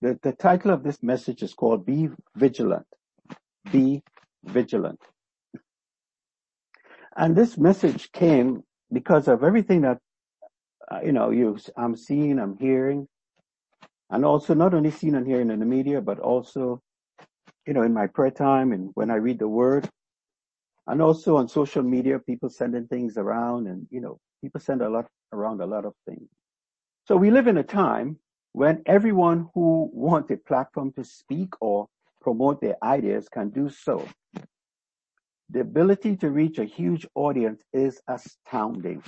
The, the title of this message is called Be Vigilant. Be Vigilant. And this message came because of everything that, uh, you know, you, I'm seeing, I'm hearing, and also not only seeing and hearing in the media, but also, you know, in my prayer time and when I read the word, and also on social media, people sending things around and, you know, people send a lot around a lot of things. So we live in a time when everyone who wants a platform to speak or promote their ideas can do so. The ability to reach a huge audience is astounding.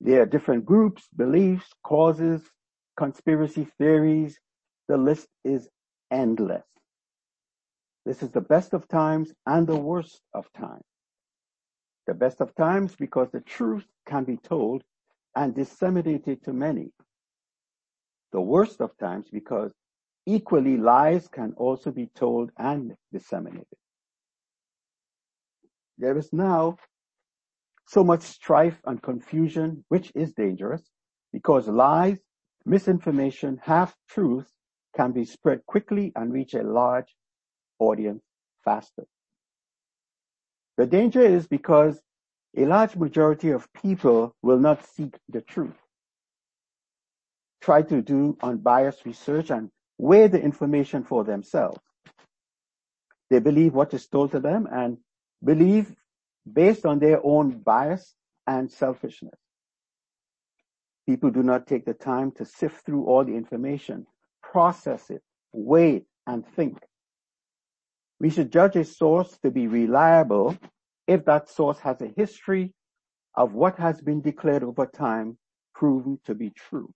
There are different groups, beliefs, causes, conspiracy theories. The list is endless. This is the best of times and the worst of times. The best of times because the truth can be told and disseminated to many. The worst of times because equally lies can also be told and disseminated. There is now so much strife and confusion, which is dangerous because lies, misinformation, half truths can be spread quickly and reach a large audience faster. The danger is because a large majority of people will not seek the truth. Try to do unbiased research and weigh the information for themselves. They believe what is told to them and believe based on their own bias and selfishness. People do not take the time to sift through all the information, process it, weigh it, and think. We should judge a source to be reliable if that source has a history of what has been declared over time proven to be true.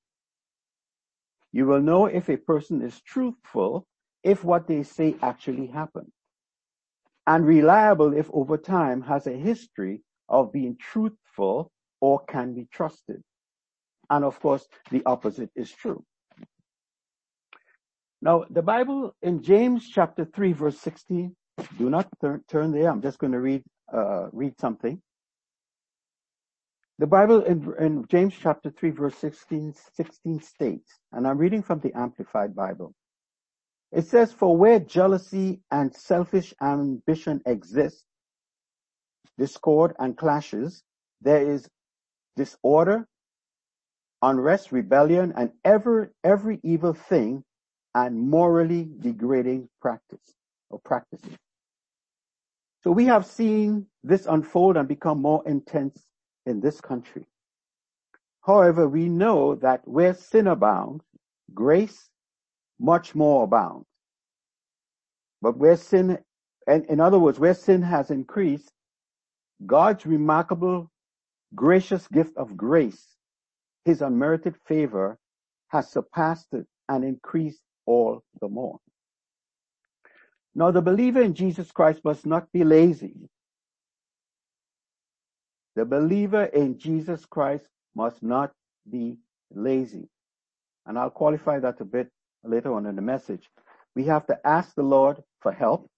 You will know if a person is truthful if what they say actually happened and reliable if over time has a history of being truthful or can be trusted. And of course, the opposite is true. Now, the Bible in James chapter 3 verse 16, do not turn, turn there. I'm just going to read, uh, read something. The Bible in, in James chapter 3 verse 16, 16 states, and I'm reading from the Amplified Bible. It says, for where jealousy and selfish ambition exist, discord and clashes, there is disorder, unrest, rebellion, and ever, every evil thing and morally degrading practice or practices. So we have seen this unfold and become more intense in this country. However, we know that where sin abounds, grace much more abounds. But where sin, and in other words, where sin has increased, God's remarkable, gracious gift of grace, his unmerited favor, has surpassed it and increased all the more. Now the believer in Jesus Christ must not be lazy. The believer in Jesus Christ must not be lazy. And I'll qualify that a bit later on in the message. We have to ask the Lord for help.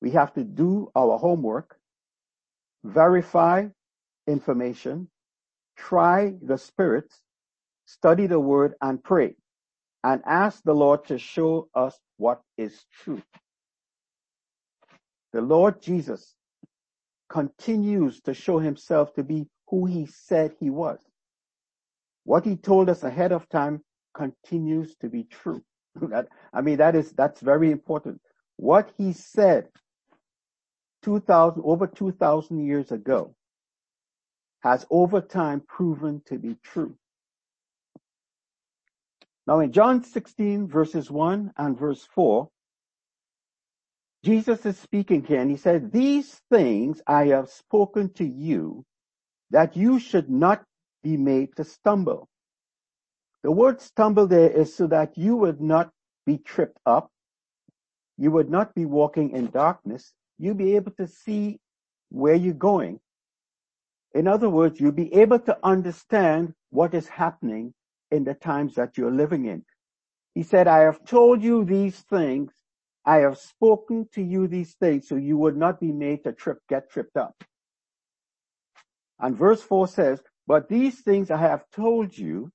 We have to do our homework, verify information, try the spirits, study the word and pray and ask the Lord to show us what is true. The Lord Jesus continues to show himself to be who he said he was. What he told us ahead of time continues to be true. that, I mean, that is, that's very important. What he said 2000, over 2000 years ago has over time proven to be true. Now in John 16 verses 1 and verse 4, Jesus is speaking here and he said, these things I have spoken to you that you should not be made to stumble. The word stumble there is so that you would not be tripped up. You would not be walking in darkness. You'll be able to see where you're going. In other words, you'll be able to understand what is happening in the times that you're living in. He said, I have told you these things. I have spoken to you these things so you would not be made to trip, get tripped up. And verse four says, but these things I have told you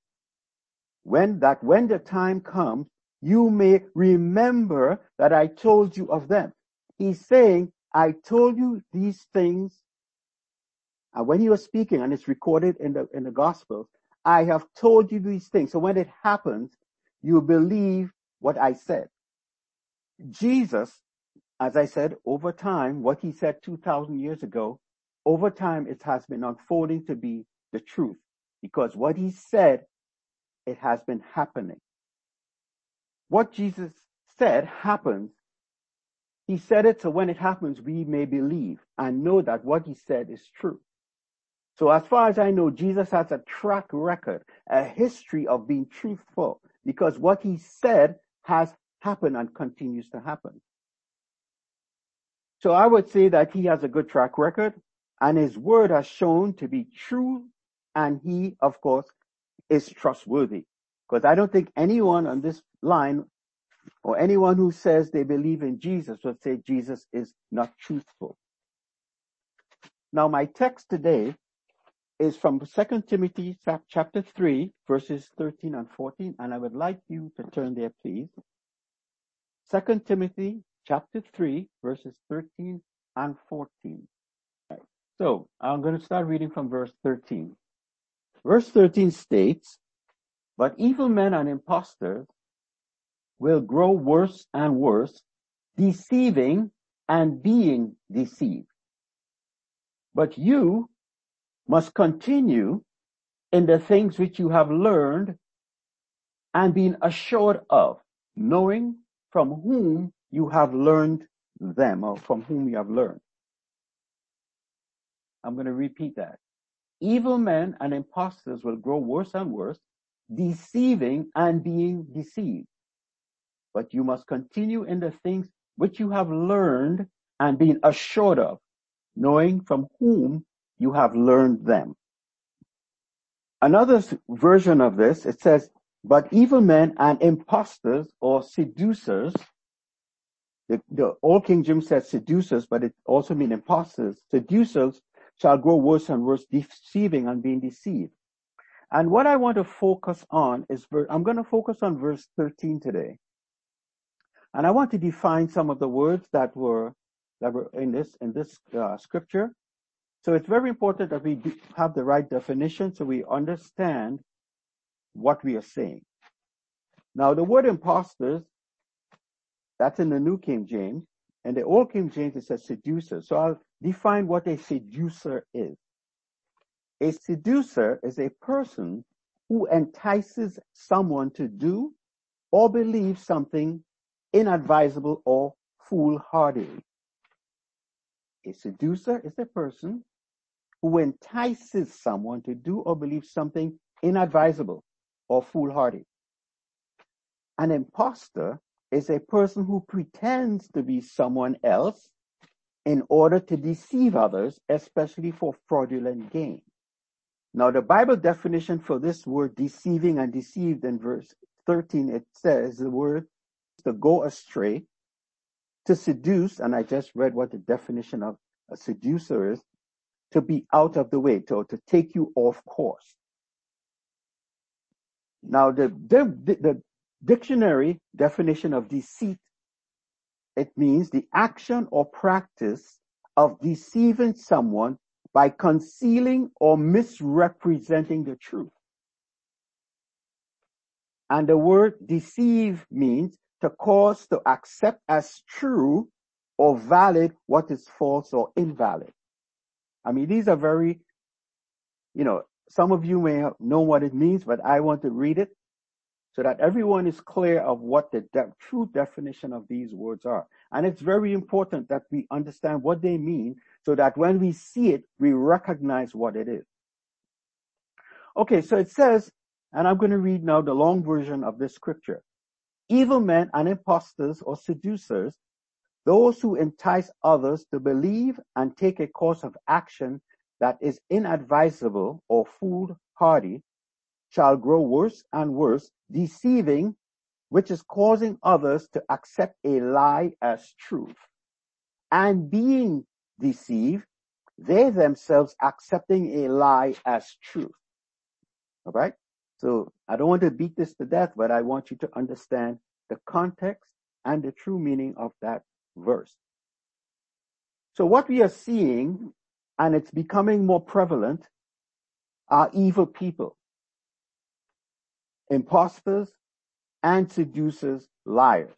when that when the time comes, you may remember that I told you of them. He's saying, I told you these things. And when he was speaking, and it's recorded in the, in the Gospels, I have told you these things. So when it happens, you believe what I said. Jesus, as I said, over time, what he said 2,000 years ago, over time it has been unfolding to be the truth because what he said, it has been happening. What Jesus said happens. He said it so when it happens, we may believe and know that what he said is true. So as far as I know, Jesus has a track record, a history of being truthful because what he said has happened and continues to happen. So I would say that he has a good track record and his word has shown to be true and he, of course, is trustworthy. Because I don't think anyone on this line or anyone who says they believe in Jesus would say Jesus is not truthful. Now my text today is from 2 Timothy chapter 3 verses 13 and 14 and I would like you to turn there please. 2 Timothy chapter 3 verses 13 and 14. Right. So I'm going to start reading from verse 13. Verse 13 states, but evil men and impostors will grow worse and worse, deceiving and being deceived. But you must continue in the things which you have learned and been assured of, knowing from whom you have learned them or from whom you have learned. I'm going to repeat that. Evil men and impostors will grow worse and worse, deceiving and being deceived. But you must continue in the things which you have learned and been assured of, knowing from whom you have learned them. Another version of this, it says, but evil men and impostors or seducers, the, the old King James says seducers, but it also means impostors, seducers shall grow worse and worse, deceiving and being deceived. And what I want to focus on is, I'm going to focus on verse 13 today. And I want to define some of the words that were, that were in this, in this uh, scripture. So it's very important that we have the right definition so we understand what we are saying. Now the word imposters, that's in the New King James, and the Old King James it says seducer. So I'll define what a seducer is. A seducer is a person who entices someone to do or believe something inadvisable or foolhardy. A seducer is a person who entices someone to do or believe something inadvisable or foolhardy. An impostor is a person who pretends to be someone else in order to deceive others, especially for fraudulent gain. Now, the Bible definition for this word deceiving and deceived in verse 13, it says the word to go astray, to seduce, and I just read what the definition of a seducer is, to be out of the way, to, to take you off course. Now, the, the, the dictionary definition of deceit, it means the action or practice of deceiving someone by concealing or misrepresenting the truth. And the word deceive means to cause to accept as true or valid what is false or invalid. I mean, these are very, you know, some of you may know what it means, but I want to read it so that everyone is clear of what the de- true definition of these words are. And it's very important that we understand what they mean so that when we see it, we recognize what it is. Okay, so it says, and I'm going to read now the long version of this scripture. Evil men and impostors or seducers, those who entice others to believe and take a course of action that is inadvisable or foolhardy, shall grow worse and worse, deceiving, which is causing others to accept a lie as truth. And being deceived, they themselves accepting a lie as truth. All right. So I don't want to beat this to death, but I want you to understand the context and the true meaning of that verse. So what we are seeing, and it's becoming more prevalent, are evil people, imposters, and seducers, liars.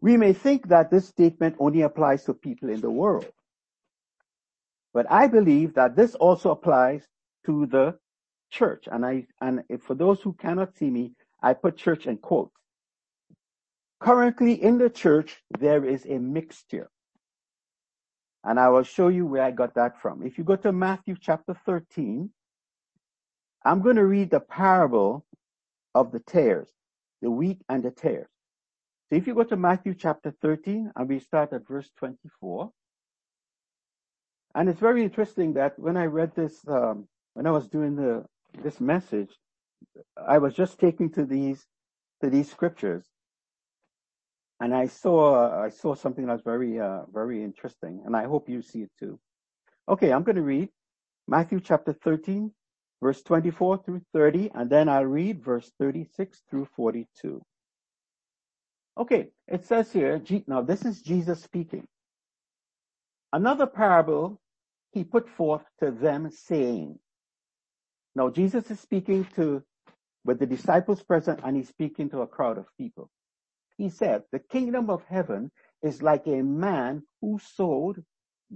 We may think that this statement only applies to people in the world. But I believe that this also applies to the church. And I, and for those who cannot see me, I put church in quotes. Currently in the church, there is a mixture. And I will show you where I got that from. If you go to Matthew chapter 13, I'm going to read the parable of the tares, the wheat and the tares. So if you go to Matthew chapter 13, and we start at verse 24. And it's very interesting that when I read this, um, when I was doing the this message, I was just taking to these to these scriptures, and I saw I saw something that's very uh, very interesting, and I hope you see it too. Okay, I'm going to read Matthew chapter 13, verse 24 through 30, and then I'll read verse 36 through 42. Okay, it says here, now this is Jesus speaking. Another parable he put forth to them saying, now Jesus is speaking to, with the disciples present and he's speaking to a crowd of people. He said, the kingdom of heaven is like a man who sowed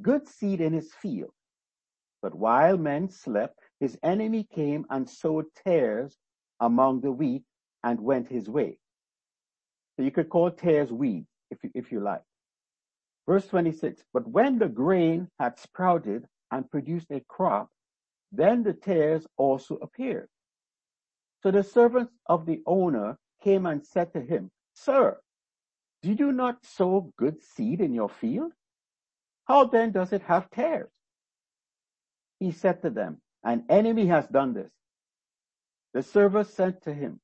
good seed in his field. But while men slept, his enemy came and sowed tares among the wheat and went his way. So you could call tares weeds if you, if you like. Verse 26, but when the grain had sprouted and produced a crop, then the tares also appeared. So the servants of the owner came and said to him, Sir, did you not sow good seed in your field? How then does it have tares? He said to them, An enemy has done this. The servants said to him,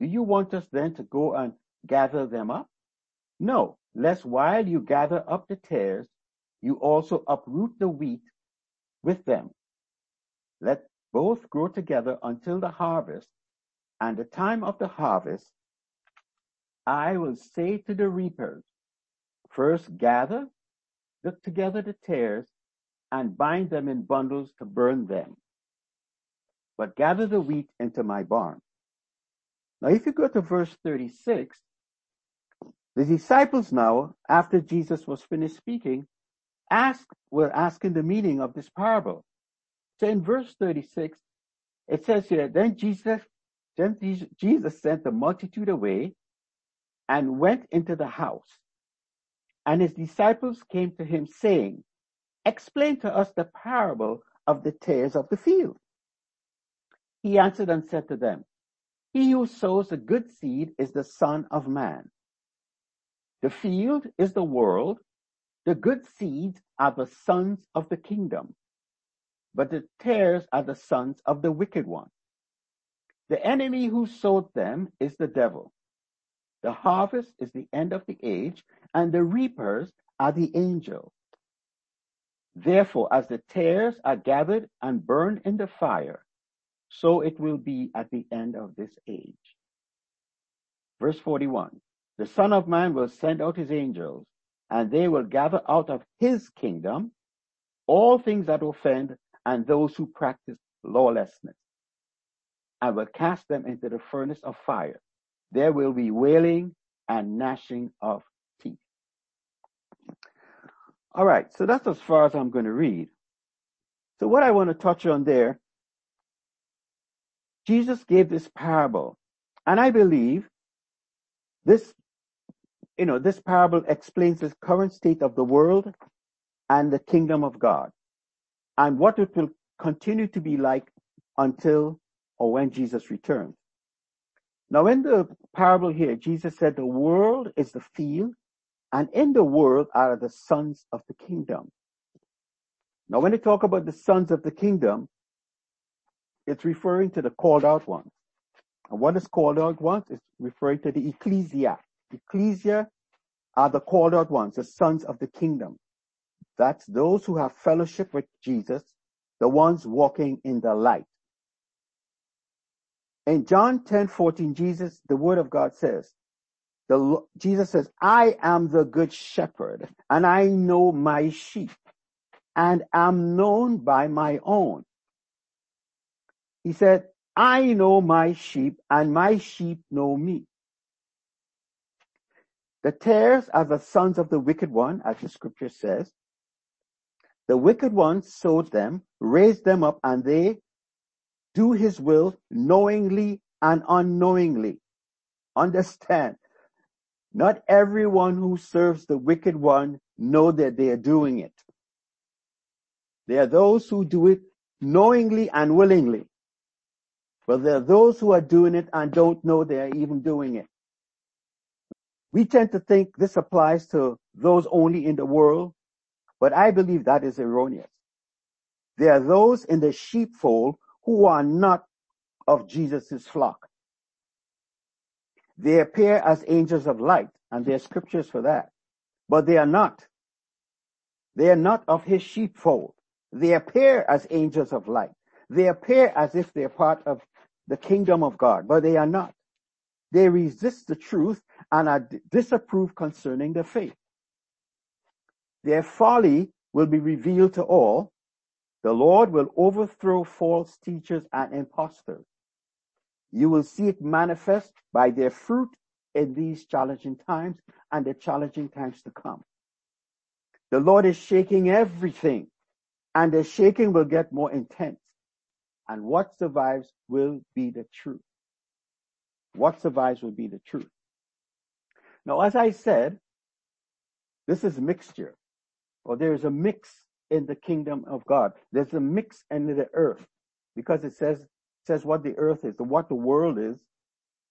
Do you want us then to go and gather them up? No, lest while you gather up the tares, you also uproot the wheat with them. Let both grow together until the harvest, and the time of the harvest, I will say to the reapers, first gather look together the tares and bind them in bundles to burn them. But gather the wheat into my barn. Now, if you go to verse 36, the disciples now, after Jesus was finished speaking, asked, were asking the meaning of this parable. So in verse 36, it says here, then Jesus, then Jesus sent the multitude away and went into the house. And his disciples came to him saying, explain to us the parable of the tares of the field. He answered and said to them, he who sows the good seed is the son of man. The field is the world. The good seeds are the sons of the kingdom, but the tares are the sons of the wicked one. The enemy who sowed them is the devil. The harvest is the end of the age, and the reapers are the angels. Therefore, as the tares are gathered and burned in the fire, so it will be at the end of this age. Verse 41. The Son of Man will send out his angels, and they will gather out of his kingdom all things that offend and those who practice lawlessness, and will cast them into the furnace of fire. There will be wailing and gnashing of teeth. All right, so that's as far as I'm going to read. So what I want to touch on there, Jesus gave this parable, and I believe this you know, this parable explains the current state of the world and the kingdom of God and what it will continue to be like until or when Jesus returns. Now in the parable here, Jesus said the world is the field and in the world are the sons of the kingdom. Now when they talk about the sons of the kingdom, it's referring to the called out ones. And what is called out ones is referring to the ecclesia, Ecclesia are the called out ones, the sons of the kingdom. That's those who have fellowship with Jesus, the ones walking in the light. In John 10, 14, Jesus, the word of God says, The, Jesus says, I am the good shepherd and I know my sheep and am known by my own. He said, I know my sheep and my sheep know me. The tares are the sons of the wicked one, as the scripture says. The wicked one sowed them, raised them up, and they do his will knowingly and unknowingly. Understand, not everyone who serves the wicked one know that they are doing it. There are those who do it knowingly and willingly. But there are those who are doing it and don't know they are even doing it. We tend to think this applies to those only in the world, but I believe that is erroneous. There are those in the sheepfold who are not of Jesus' flock. They appear as angels of light, and there are scriptures for that. But they are not. They are not of his sheepfold. They appear as angels of light. They appear as if they're part of the kingdom of God, but they are not. They resist the truth and are disapproved concerning the faith. Their folly will be revealed to all. The Lord will overthrow false teachers and impostors. You will see it manifest by their fruit in these challenging times and the challenging times to come. The Lord is shaking everything and the shaking will get more intense. And what survives will be the truth. What survives will be the truth. Now, as I said, this is mixture, or there is a mix in the kingdom of God. There's a mix in the earth because it says says what the earth is, what the world is,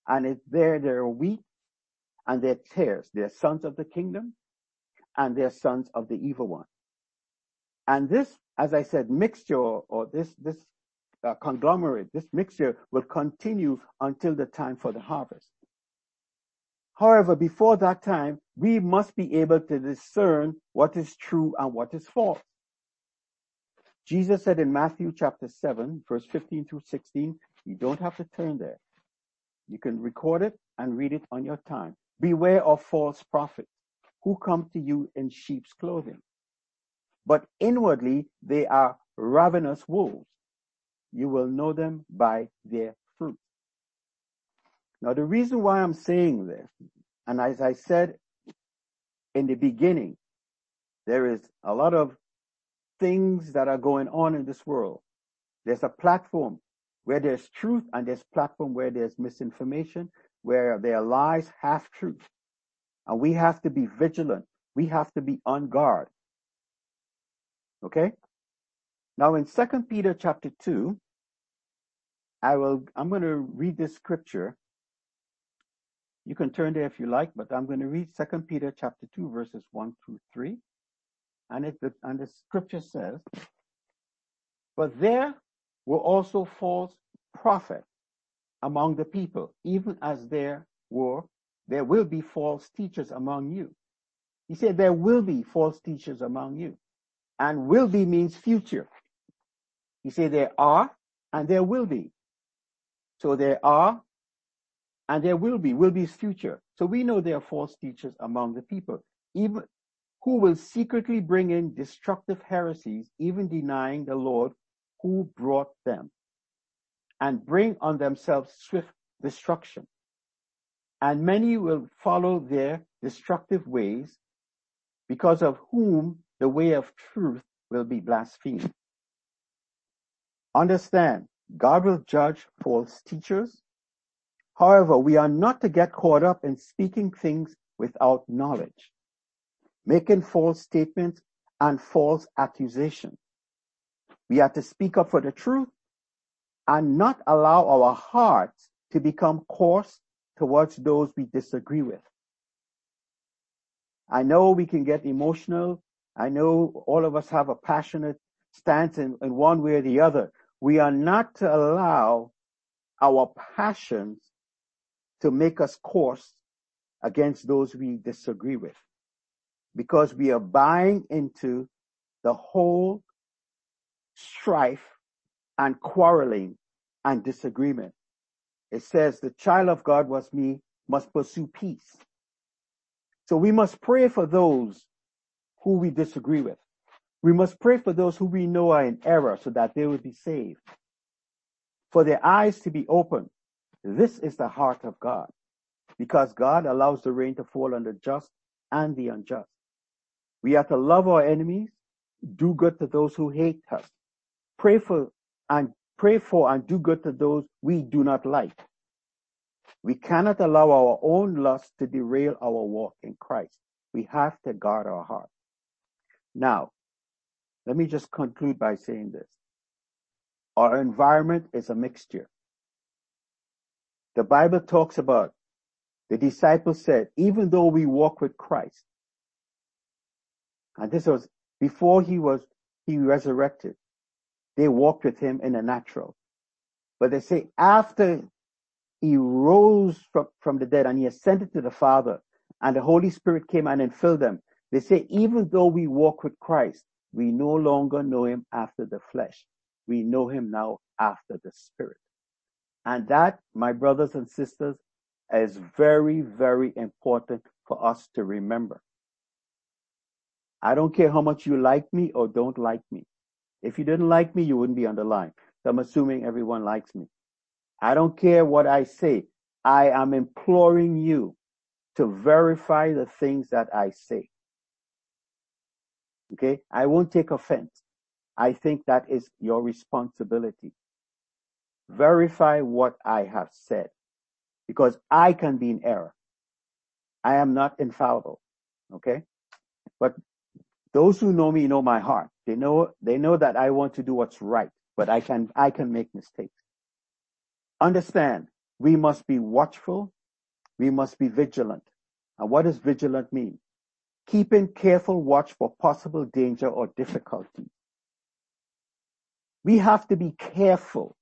and it's there, there are wheat and they're tares. They're sons of the kingdom and they're sons of the evil one. And this, as I said, mixture or this, this uh, conglomerate, this mixture will continue until the time for the harvest. However, before that time, we must be able to discern what is true and what is false. Jesus said in Matthew chapter 7, verse 15 through 16, you don't have to turn there. You can record it and read it on your time. Beware of false prophets who come to you in sheep's clothing. But inwardly they are ravenous wolves. You will know them by their fruit. Now the reason why I'm saying this, and as I said in the beginning, there is a lot of things that are going on in this world. There's a platform where there's truth and there's platform where there's misinformation, where there are lies, half truth. And we have to be vigilant. We have to be on guard. Okay? Now in Second Peter chapter 2, I will, I'm going to read this scripture. You can turn there if you like, but I'm going to read Second Peter chapter 2 verses 1 through 3. And it, and the scripture says, but there were also false prophets among the people, even as there were, there will be false teachers among you. He said there will be false teachers among you. And will be means future. He said there are and there will be. So there are and there will be. Will be is future. So we know there are false teachers among the people. Even who will secretly bring in destructive heresies, even denying the Lord who brought them, and bring on themselves swift destruction. And many will follow their destructive ways, because of whom the way of truth will be blasphemed. Understand, God will judge false teachers. However, we are not to get caught up in speaking things without knowledge making false statements and false accusations. We are to speak up for the truth and not allow our hearts to become coarse towards those we disagree with. I know we can get emotional. I know all of us have a passionate stance in, in one way or the other. We are not to allow our passions to make us coarse against those we disagree with because we are buying into the whole strife and quarreling and disagreement. It says the child of God was me must pursue peace So we must pray for those who we disagree with. We must pray for those who we know are in error so that they will be saved. For their eyes to be opened. This is the heart of God because God allows the rain to fall on the just and the unjust. We are to love our enemies, do good to those who hate us, pray for and pray for and do good to those we do not like. We cannot allow our own lust to derail our walk in Christ. We have to guard our heart. Now, let me just conclude by saying this. Our environment is a mixture. The Bible talks about the disciples said, even though we walk with Christ, and this was before he was, he resurrected, they walked with him in the natural. But they say after he rose from, from the dead and he ascended to the Father and the Holy Spirit came and filled them, they say, even though we walk with Christ, we no longer know him after the flesh. We know him now after the spirit. And that, my brothers and sisters, is very, very important for us to remember. I don't care how much you like me or don't like me. If you didn't like me, you wouldn't be on the line. So I'm assuming everyone likes me. I don't care what I say. I am imploring you to verify the things that I say. Okay. I won't take offense. I think that is your responsibility. Verify what I have said because I can be in error. I am not infallible. Okay. But those who know me know my heart. They know, they know that I want to do what's right, but I can, I can make mistakes. Understand, we must be watchful. We must be vigilant. And what does vigilant mean? keeping careful watch for possible danger or difficulty. We have to be careful.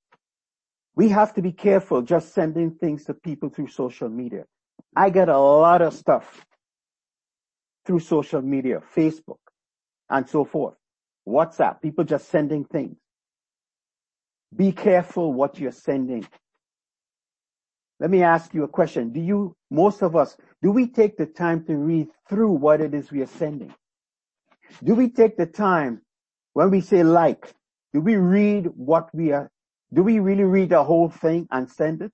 We have to be careful just sending things to people through social media. I get a lot of stuff through social media, Facebook and so forth. WhatsApp, people just sending things. Be careful what you're sending. Let me ask you a question. Do you, most of us, do we take the time to read through what it is we are sending? Do we take the time when we say like, do we read what we are, do we really read the whole thing and send it?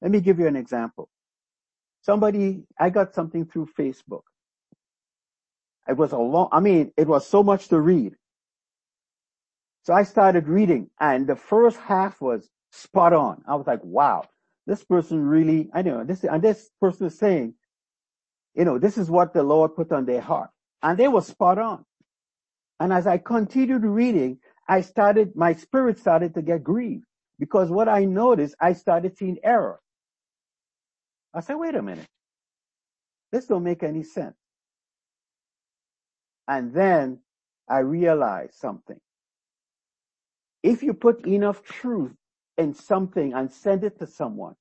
Let me give you an example. Somebody, I got something through Facebook. It was a long, I mean, it was so much to read. So I started reading and the first half was spot on. I was like, wow, this person really, I know this, and this person is saying, you know, this is what the Lord put on their heart. And they were spot on. And as I continued reading, I started, my spirit started to get grieved because what I noticed, I started seeing error. I said, wait a minute. This don't make any sense. And then I realized something. If you put enough truth in something and send it to someone,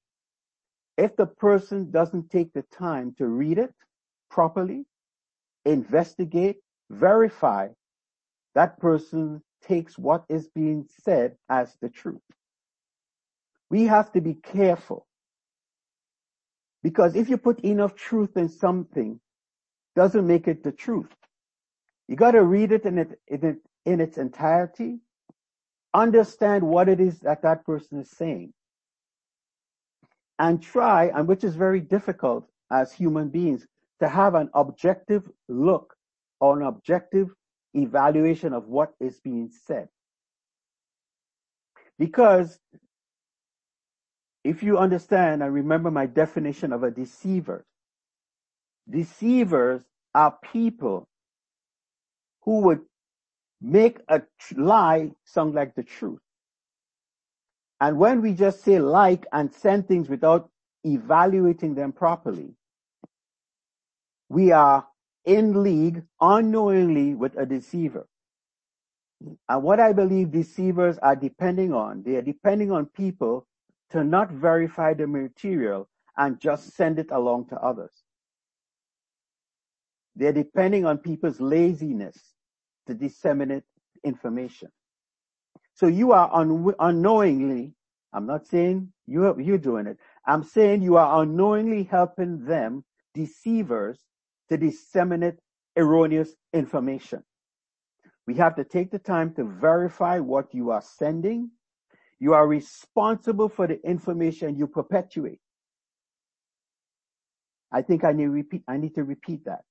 if the person doesn't take the time to read it properly, investigate, verify, that person takes what is being said as the truth. We have to be careful because if you put enough truth in something, doesn't make it the truth. You got to read it in, it in, it in its entirety understand what it is that that person is saying and try, and which is very difficult as human beings, to have an objective look or an objective evaluation of what is being said. Because if you understand and remember my definition of a deceiver, deceivers are people who would make a lie sound like the truth. And when we just say like and send things without evaluating them properly, we are in league unknowingly with a deceiver. And what I believe deceivers are depending on, they are depending on people to not verify the material and just send it along to others. They're depending on people's laziness to disseminate information. So you are un- unknowingly, I'm not saying you, you're doing it. I'm saying you are unknowingly helping them deceivers to disseminate erroneous information. We have to take the time to verify what you are sending. You are responsible for the information you perpetuate. I think I need, repeat, I need to repeat that.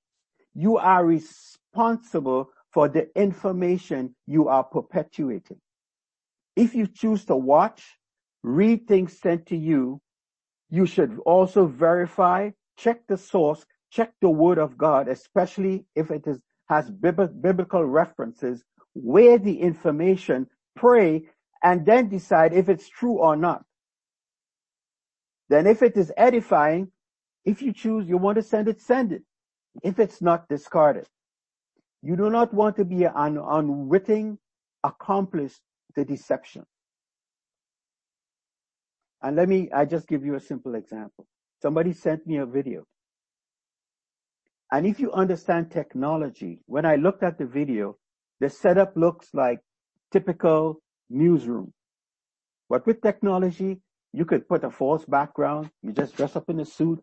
You are responsible for the information you are perpetuating. If you choose to watch, read things sent to you, you should also verify, check the source, check the word of God, especially if it is, has biblical references, weigh the information, pray, and then decide if it's true or not. Then if it is edifying, if you choose, you want to send it, send it. If it's not, discard it. You do not want to be an unwitting accomplice to deception. And let me, I just give you a simple example. Somebody sent me a video. And if you understand technology, when I looked at the video, the setup looks like typical newsroom. But with technology, you could put a false background. You just dress up in a suit.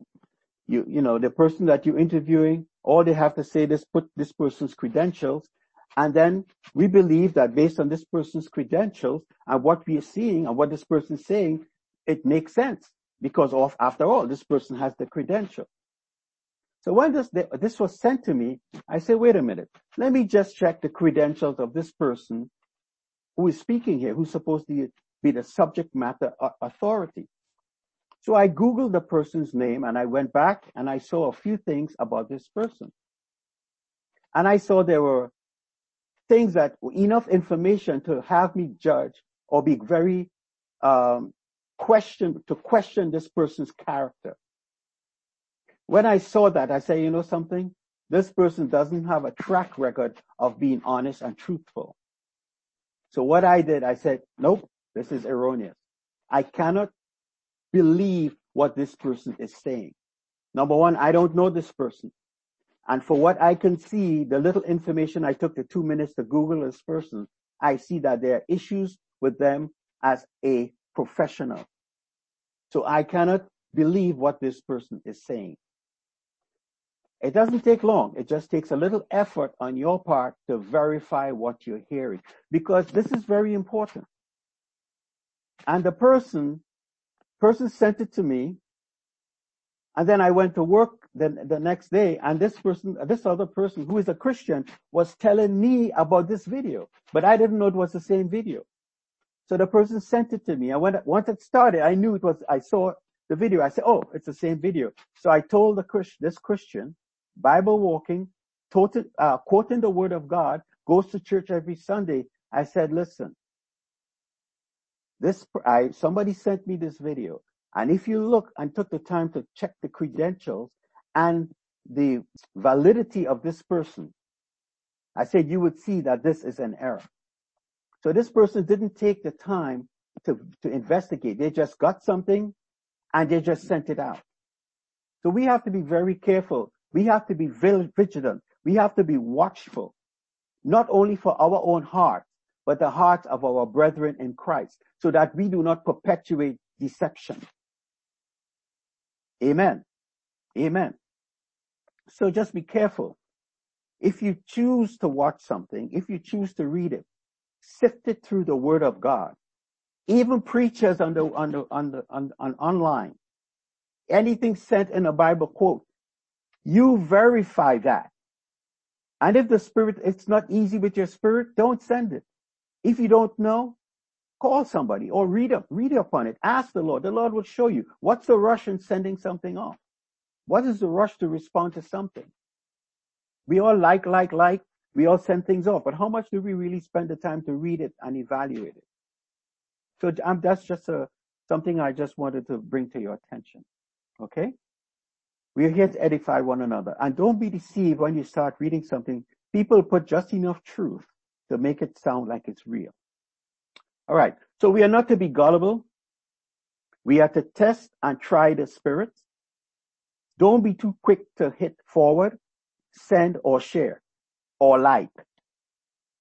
You, you know, the person that you're interviewing, all they have to say is put this person's credentials. And then we believe that based on this person's credentials and what we are seeing and what this person is saying, it makes sense because of, after all, this person has the credential. So when this, this was sent to me, I said, wait a minute, let me just check the credentials of this person who is speaking here, who's supposed to be the subject matter uh, authority. So I Googled the person's name and I went back and I saw a few things about this person. And I saw there were things that enough information to have me judge or be very um, question to question this person's character. When I saw that, I said, you know something? This person doesn't have a track record of being honest and truthful. So what I did, I said, nope, this is erroneous. I cannot believe what this person is saying. Number one, I don't know this person. And for what I can see, the little information I took the two minutes to Google this person, I see that there are issues with them as a professional. So I cannot believe what this person is saying. It doesn't take long. It just takes a little effort on your part to verify what you're hearing because this is very important. And the person, person sent it to me. And then I went to work the, the next day and this person, this other person who is a Christian was telling me about this video, but I didn't know it was the same video. So the person sent it to me. And when, once it started, I knew it was, I saw the video. I said, oh, it's the same video. So I told the Christ, this Christian, Bible walking, uh, quoting the word of God, goes to church every Sunday. I said, listen, this, I, somebody sent me this video. And if you look and took the time to check the credentials and the validity of this person, I said you would see that this is an error. So this person didn't take the time to, to investigate. They just got something and they just sent it out. So we have to be very careful we have to be vigilant. We have to be watchful, not only for our own heart, but the hearts of our brethren in Christ, so that we do not perpetuate deception. Amen. Amen. So just be careful. If you choose to watch something, if you choose to read it, sift it through the word of God. Even preachers on the, on the, on the, on, on online, anything sent in a Bible quote, you verify that. And if the spirit, it's not easy with your spirit, don't send it. If you don't know, call somebody or read up, read up on it. Ask the Lord. The Lord will show you. What's the rush in sending something off? What is the rush to respond to something? We all like, like, like. We all send things off, but how much do we really spend the time to read it and evaluate it? So um, that's just a, something I just wanted to bring to your attention. Okay? We are here to edify one another. And don't be deceived when you start reading something. People put just enough truth to make it sound like it's real. All right. So we are not to be gullible. We are to test and try the spirits. Don't be too quick to hit forward, send or share or like.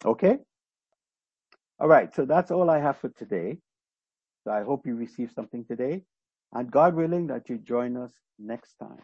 Okay? All right. So that's all I have for today. So I hope you received something today and God willing that you join us next time.